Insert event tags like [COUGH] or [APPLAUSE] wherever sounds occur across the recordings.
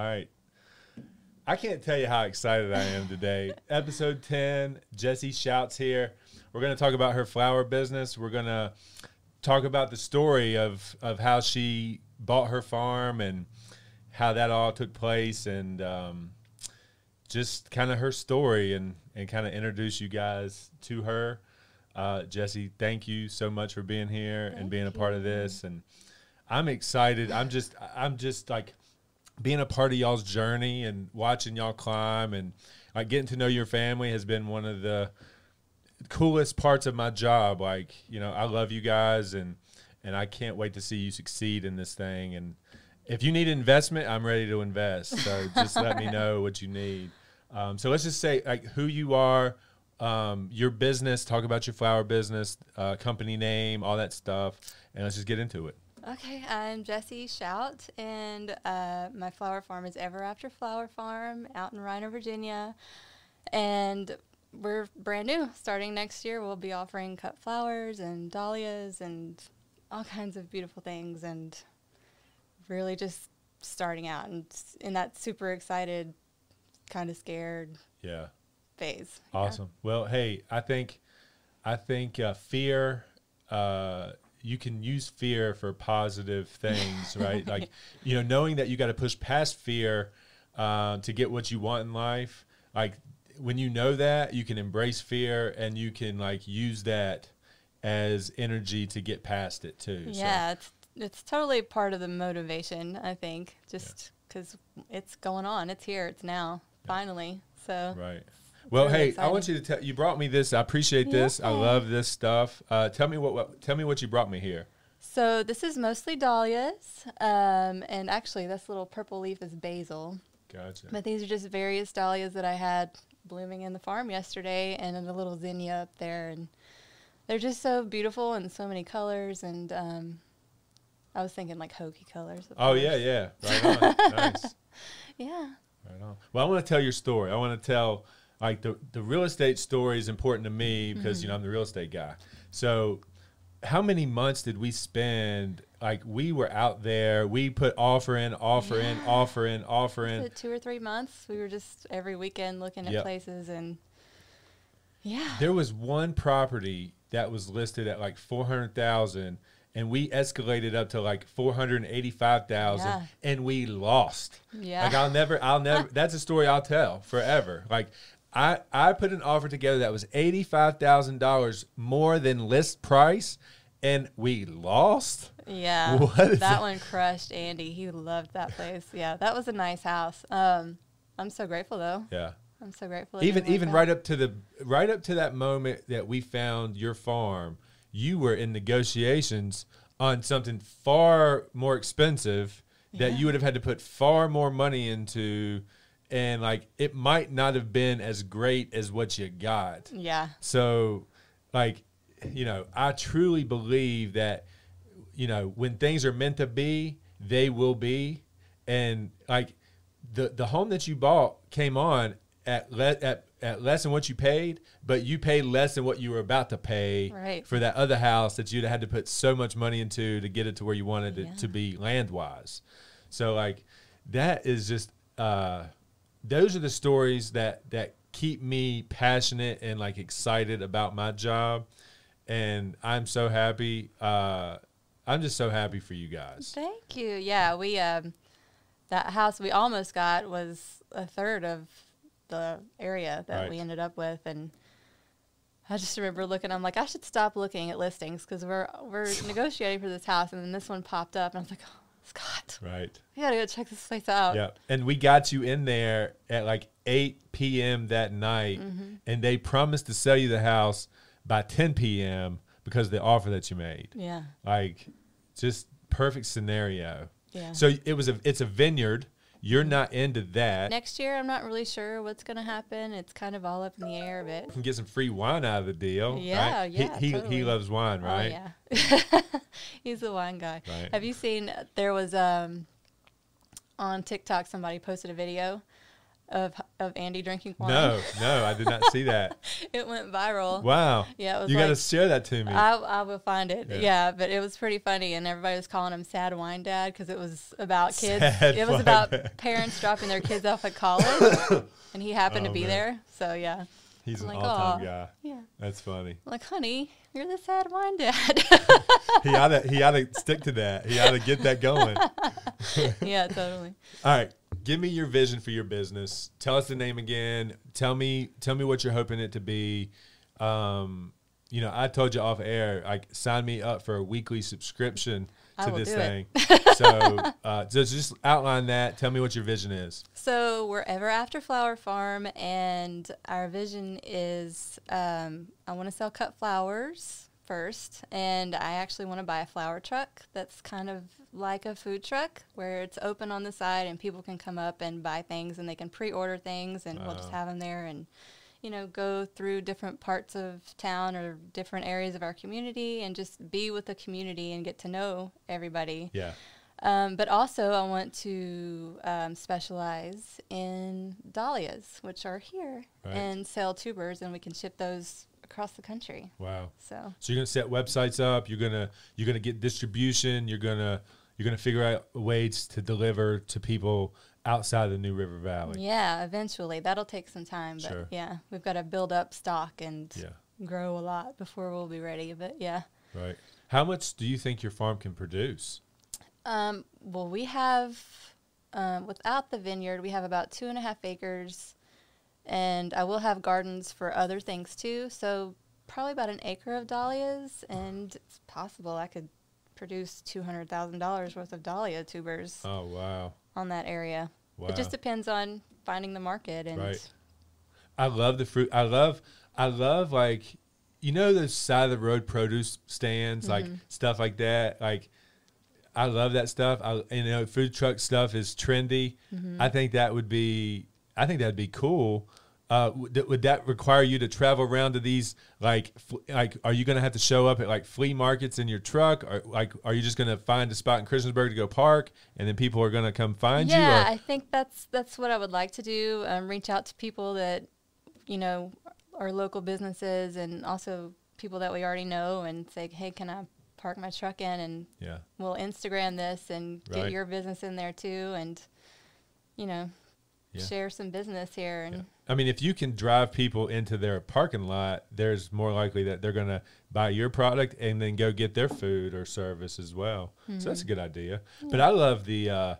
All right. I can't tell you how excited I am today. [LAUGHS] Episode 10, Jesse Shouts here. We're going to talk about her flower business. We're going to talk about the story of, of how she bought her farm and how that all took place and um, just kind of her story and, and kind of introduce you guys to her. Uh, Jessie, thank you so much for being here and Thank being a part of this. And I'm excited. I'm just, I'm just like being a part of y'all's journey and watching y'all climb and like getting to know your family has been one of the coolest parts of my job. Like, you know, I love you guys and and I can't wait to see you succeed in this thing. And if you need investment, I'm ready to invest. So just let me know what you need. Um, so let's just say like who you are, um, your business, talk about your flower business, uh, company name, all that stuff, and let's just get into it. Okay, I'm Jessie Shout, and uh, my flower farm is Ever After Flower Farm out in Riner, Virginia. And we're brand new. Starting next year, we'll be offering cut flowers and dahlias and all kinds of beautiful things, and really just starting out and in that super excited, kind of scared Yeah. phase. Yeah. Awesome. Well, hey, I think, I think uh, fear. Uh, you can use fear for positive things, right? like, [LAUGHS] you know, knowing that you got to push past fear uh, to get what you want in life. Like, when you know that, you can embrace fear and you can like use that as energy to get past it too. So, Yeah, it's it's totally part of the motivation. I think just because it's going on, it's here, it's now, finally. So Right. Well, really hey, I want you to tell. You brought me this. I appreciate this. I love this stuff. Uh, tell me what, what. Tell me what you brought me here. so this is mostly dahlias, um, and actually this little purple leaf is basil. Gotcha. But these are just various dahlias that I had blooming in the farm yesterday, and a little zinnia up there, and they're just so beautiful and so many colors. And um, I was thinking like Hokie colors. Oh yeah, yeah. Right on. nice. [LAUGHS] yeah. Right on. Well, I want to tell your story. I want to tell like the the real estate story is important to me because you know mm-hmm. I'm the real estate guy. So, how many months did we spend? Like we were out there. We put offer in, offer in, Yeah. offer in, offer in. two or three months? We were just every weekend looking at Yep. places and yeah. There was one property that was listed at like four hundred thousand, and we escalated up to like four hundred eighty-five thousand, Yeah. and we lost. Yeah. Like I'll never, I'll never. [LAUGHS] that's a story I'll tell forever. Like I, I put an offer together that was eighty-five thousand dollars more than list price, and we lost. Yeah. [LAUGHS] What that that? one crushed Andy. He loved that place. Yeah, that was a nice house. Um I'm so grateful though. Yeah. I'm so grateful. Even even out. right up to the right up to that moment that we found your farm, you were in negotiations on something far more expensive that Yeah. you would have had to put far more money into and like it might not have been as great as what you got. Yeah. So like you know, I truly believe that you know, when things are meant to be, they will be and like the the home that you bought came on at le- at at less than what you paid, but you paid less than what you were about to pay Right. for that other house that you'd had to put so much money into to get it to where you wanted it to be land wise. So like that is just uh those are the stories that that keep me passionate and like excited about my job and I'm so happy uh I'm just so happy for you guys. Thank you. Yeah, we um that house we almost got was a third of the area that Right. we ended up with and I just remember looking. I'm like, I should stop looking at listings because we're we're [LAUGHS] negotiating for this house, and then this one popped up, and I was like, oh, Scott, Right. I gotta go check this place out. Yeah, and we got you in there at like 8 p.m. that night, Mm-hmm. and they promised to sell you the house by 10 p.m. because of the offer that you made. Yeah. Like, just perfect scenario. Yeah. So it was a it's a vineyard. You're not into that. Next year, I'm not really sure what's gonna happen. It's kind of all up in the air a bit. You can get some free wine out of the deal. Yeah, right? yeah, He he, totally. he loves wine, right? Oh yeah, [LAUGHS] he's the wine guy. Right. Have you seen? There was um on TikTok somebody posted a video of of Andy drinking wine. No, no, I did not see that. [LAUGHS] it went viral. Wow. Yeah, it was You got to share that to me. I, I will find it. Yeah. Yeah. but it was pretty funny, and everybody was calling him "Sad Wine Dad" because it was about kids. Sad it was about Dad. parents dropping their kids off at [LAUGHS] college, and he happened Oh, to be man. there. So yeah, He's I'm an like, all-time "Aw." guy. yeah. That's funny. I'm like, honey, you're the sad wine dad. [LAUGHS] He ought to he ought to stick to that. He ought to get that going. Yeah, totally. right, give me your vision for your business. Tell us the name again. Tell me tell me what you're hoping it to be. Um, you know, I told you off air, like sign me up for a weekly subscription to this thing. [LAUGHS] so, uh, so just outline that. Tell me what your vision is. So we're ever after Flower Farm, and our vision is um, I want to sell cut flowers first, and I actually want to buy a flower truck that's kind of like a food truck where it's open on the side and people can come up and buy things and they can pre-order things and we'll just have them there and you know go through different parts of town or different areas of our community and just be with the community and get to know everybody Yeah. um, but also, I want to um, specialize in dahlias, which are here, Right. and sell tubers, and we can ship those across the country. Wow. So So you're gonna set websites up. You're gonna you're gonna get distribution. You're gonna you're gonna figure out ways to deliver to people outside of the New River Valley. yeah, eventually that'll take some time, but Sure. yeah, we've got to build up stock and Yeah. grow a lot before we'll be ready. But yeah, Right. How much do you think your farm can produce? um, well, we have um, without the vineyard, we have about two and a half acres, and I will have gardens for other things too. So probably about an acre of dahlias, and it's possible I could produce two hundred thousand dollars worth of dahlia tubers Oh wow. on that area. Wow. It just depends on finding the market and Right. I love the fruit. I love I love like you know those side of the road produce stands, like Mm-hmm. stuff like that. Like I love that stuff. I you know food truck stuff is trendy. Mm-hmm. I think that would be I think that'd be cool. Uh, would, that- would that require you to travel around to these like like are you going to have to show up at like flea markets in your truck or like are you just going to find a spot in Christiansburg to go park and then people are going to come find yeah, you Yeah, I think that's that's what I would like to do. Um, reach out to people that you know are local businesses and also people that we already know and say, hey, can I park my truck in and yeah we'll Instagram this and get Right. your business in there too and you know Yeah. share some business here and Yeah. I mean, if you can drive people into their parking lot, there's more likely that they're going to buy your product and then go get their food or service as well. So that's a good idea. But I love the, uh,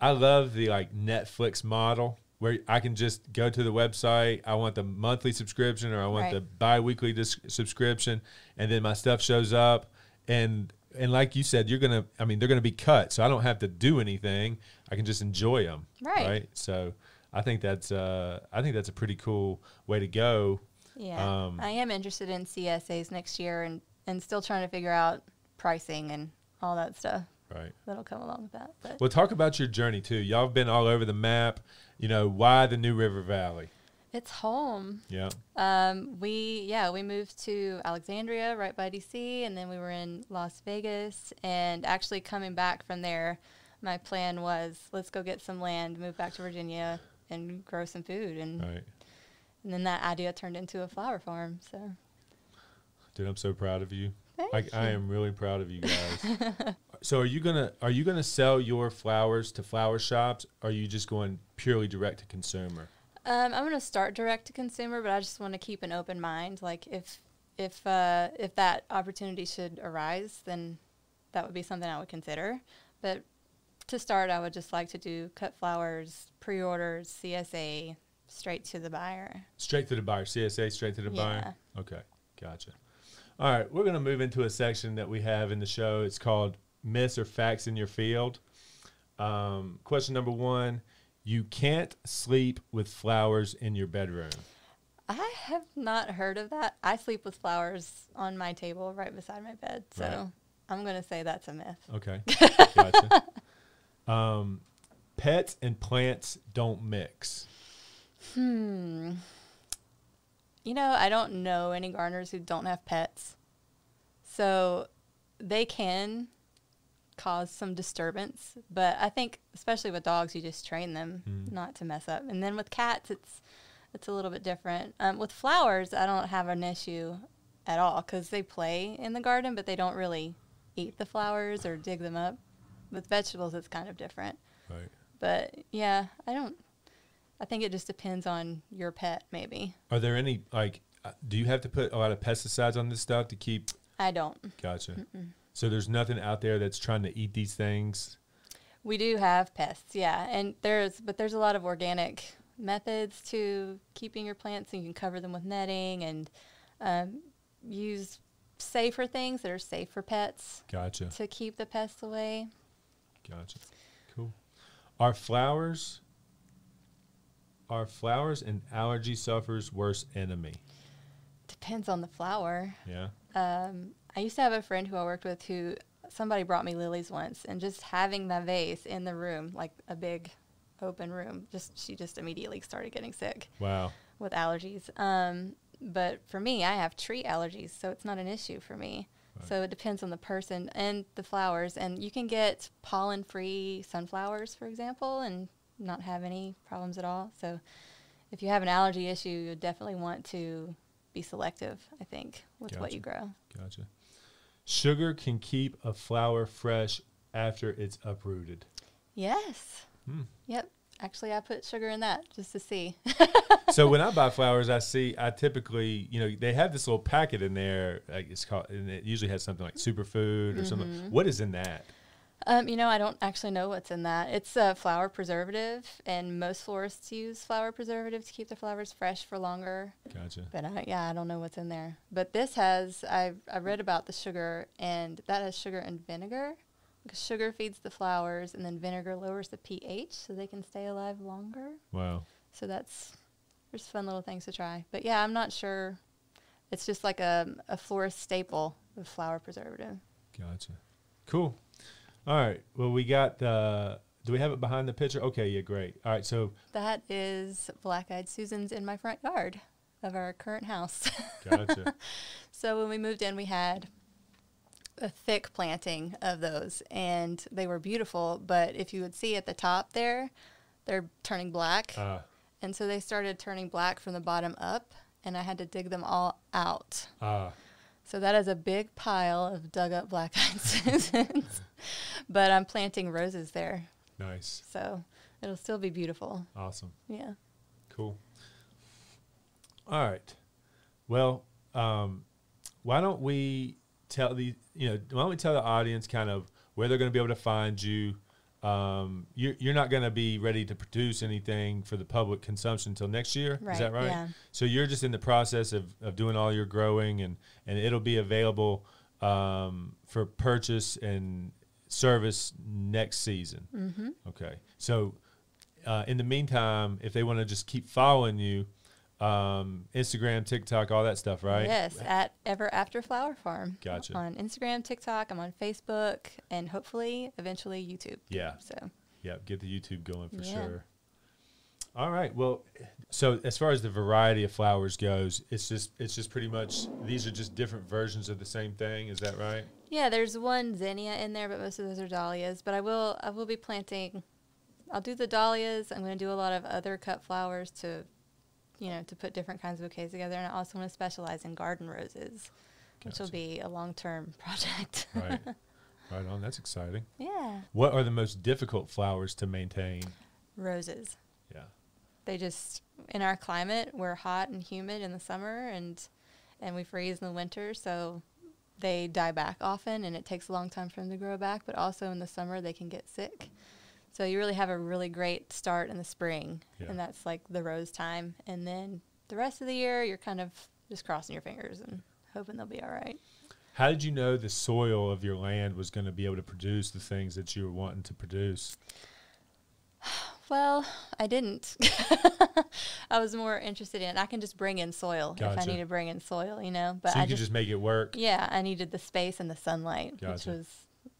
I love the like Netflix model where I can just go to the website. I want the monthly subscription or I want Right. the bi-weekly dis- subscription, and then my stuff shows up. And and like you said, you're gonna. I mean, they're gonna be cut, so I don't have to do anything. I can just enjoy them. Right. So I think that's uh, I think that's a pretty cool way to go. yeah Um, I am interested in CSAs next year and and still trying to figure out pricing and all that stuff Right. that'll come along with that but Well, talk about your journey too. Y'all have been all over the map. You know, why the New River Valley? it's home Yeah. Um, we yeah we moved to Alexandria right by DC, and then we were in Las Vegas. And actually coming back from there, my plan was let's go get some land, move back to Virginia, and grow some food. And Right. and then that idea turned into a flower farm. So Dude, I'm so proud of you. I you. am really proud of you guys. [LAUGHS] so are you gonna are you gonna sell your flowers to flower shops? Or are you just going purely direct to consumer? um, I'm gonna start direct to consumer, but I just want to keep an open mind. Like if if uh, if that opportunity should arise, then that would be something I would consider. But to start, I would just like to do cut flowers, pre-orders, CSA, straight to the buyer. Straight to the buyer. CSA straight to the buyer. Okay, gotcha. All right, we're gonna move into a section that we have in the show. It's called myths or facts in your field. Um, question number one: You can't sleep with flowers in your bedroom. I have not heard of that. I sleep with flowers on my table right beside my bed, so Right. I'm going to say that's a myth. Okay, [LAUGHS] gotcha. Um, pets and plants don't mix. Hmm. You know, I don't know any gardeners who don't have pets. So they can cause some disturbance. But I think, especially with dogs, you just train them Mm. not to mess up. And then with cats, it's it's a little bit different. Um, with flowers, I don't have an issue at all because they play in the garden, but they don't really eat the flowers or dig them up. With vegetables, it's kind of different. Right. But yeah, I don't. I think it just depends on your pet, maybe. Are there any like? uh, Do you have to put a lot of pesticides on this stuff to keep? I don't. Gotcha. So there's nothing out there that's trying to eat these things. We do have pests, yeah, and there's but there's a lot of organic methods to keeping your plants. And you can cover them with netting and um, use safer things that are safe for pets Gotcha. to keep the pests away. Gotcha. Cool. Are flowers? Are flowers an allergy sufferer's worst enemy? Depends on the flower. Yeah. Um, I used to have a friend who I worked with who somebody brought me lilies once, and just having the vase in the room, like a big open room, just she just immediately started getting sick Wow. with allergies. Um, but for me, I have tree allergies, so it's not an issue for me. Right. So it depends on the person and the flowers, and you can get pollen-free sunflowers, for example, and not have any problems at all. So if you have an allergy issue, you definitely want to be selective. I think with what you grow. Gotcha. Sugar can keep a flower fresh after it's uprooted. Yes. Hmm. Yep. Actually, I put sugar in that just to see. [LAUGHS] so when I buy flowers, I see I typically, you know, they have this little packet in there. Like it's called, and it usually has something like superfood or something. Mm-hmm. What is in that? Um, you know, I don't actually know what's in that. It's a flower preservative, and most florists use flower preservative to keep the flowers fresh for longer. Gotcha. But I, yeah, I don't know what's in there. But this has I've I read about the sugar, and that has sugar and vinegar. Because sugar feeds the flowers, and then vinegar lowers the pH, so they can stay alive longer. Wow. So that's just fun little things to try. But yeah, I'm not sure. It's just like a a florist staple of flower preservative. Gotcha. Cool. All right. Well, we got. Uh, do we have it behind the picture? Okay. Yeah. Great. All right. So That is Black Eyed Susans in my front yard of our current house. gotcha. [LAUGHS] so when we moved in, we had a thick planting of those, and they were beautiful. But if you would see at the top there, they're turning black, uh, and so they started turning black from the bottom up, and I had to dig them all out. uh, So that is a big pile of dug up black [LAUGHS] eyed Susans. but I'm planting roses there. nice. So it'll still be beautiful. Awesome. Yeah. Cool. All right. Well, um, why don't we tell the you know why don't we tell the audience kind of where they're going to be able to find you? Um, you're you're not going to be ready to produce anything for the public consumption until next year. Is that right? yeah. So you're just in the process of, of doing all your growing and and it'll be available um, for purchase and service next season. Mm-hmm. Okay. So, uh, in the meantime, if they want to just keep following you, um, Instagram, TikTok, all that stuff, right? Yes, at Ever After Flower Farm. Gotcha. On Instagram, TikTok, I'm on Facebook, and hopefully eventually YouTube. Yeah. So Yeah. Get the YouTube going for Yeah. sure. All right. Well, so as far as the variety of flowers goes, it's just it's just pretty much these are just different versions of the same thing. Is that right? yeah, there's one zinnia in there, but most of those are dahlias. But I will I will be planting. I'll do the dahlias. I'm going to do a lot of other cut flowers to, you know, to put different kinds of bouquets together. And I also want to specialize in garden roses, which will be a long term [LAUGHS] project. Right. [LAUGHS] right on. That's exciting. yeah, What are the most difficult flowers to maintain? roses. Yeah. they just in our climate we're hot and humid in the summer and and we freeze in the winter so they die back often and it takes a long time for them to grow back but also in the summer they can get sick so you really have a really great start in the spring Yeah. and that's like the rose time and then the rest of the year you're kind of just crossing your fingers and hoping they'll be all right How did you know the soil of your land was going to be able to produce the things that you were wanting to produce? [SIGHS] Well, I didn't. [LAUGHS] I was more interested in I can just bring in soil if I need to bring in soil, you know. But so you I could just, just make it work. yeah, I needed the space and the sunlight, which was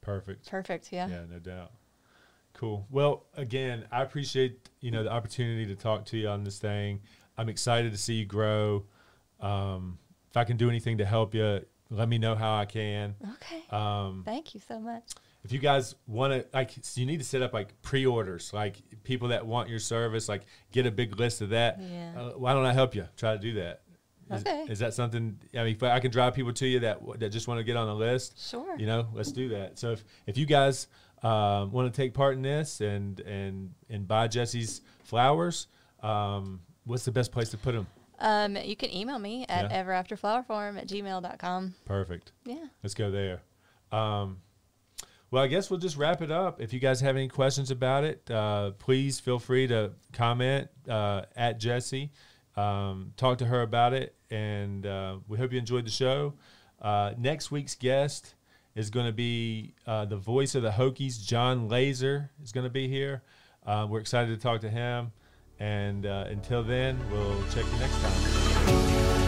Perfect. perfect. Yeah. Yeah, no doubt. Cool. Well, again, I appreciate you know the opportunity to talk to you on this thing. I'm excited to see you grow. Um, if I can do anything to help you, let me know how I can. Okay. Um, Thank you so much. if you guys want to like so you need to set up like pre-orders like people that want your service like get a big list of that Yeah. uh, why don't i help you try to do that is, Okay. is that something i mean if i can drive people to you that that just want to get on the list Sure. you know let's do that so if, if you guys um, want to take part in this and and and buy jesse's flowers um, what's the best place to put them Um, you can email me at Yeah. everafterflowerfarm at gmail.com. perfect Yeah. Let's go there. Um, well, I guess we'll just wrap it up. If you guys have any questions about it, uh, please feel free to comment uh, at Jesse. Um, talk to her about it, and uh, we hope you enjoyed the show. Uh, next week's guest is going to be uh, the voice of the Hokies, Jon Laaser, is going to be here. Uh, we're excited to talk to him. And uh, until then, we'll check you next time.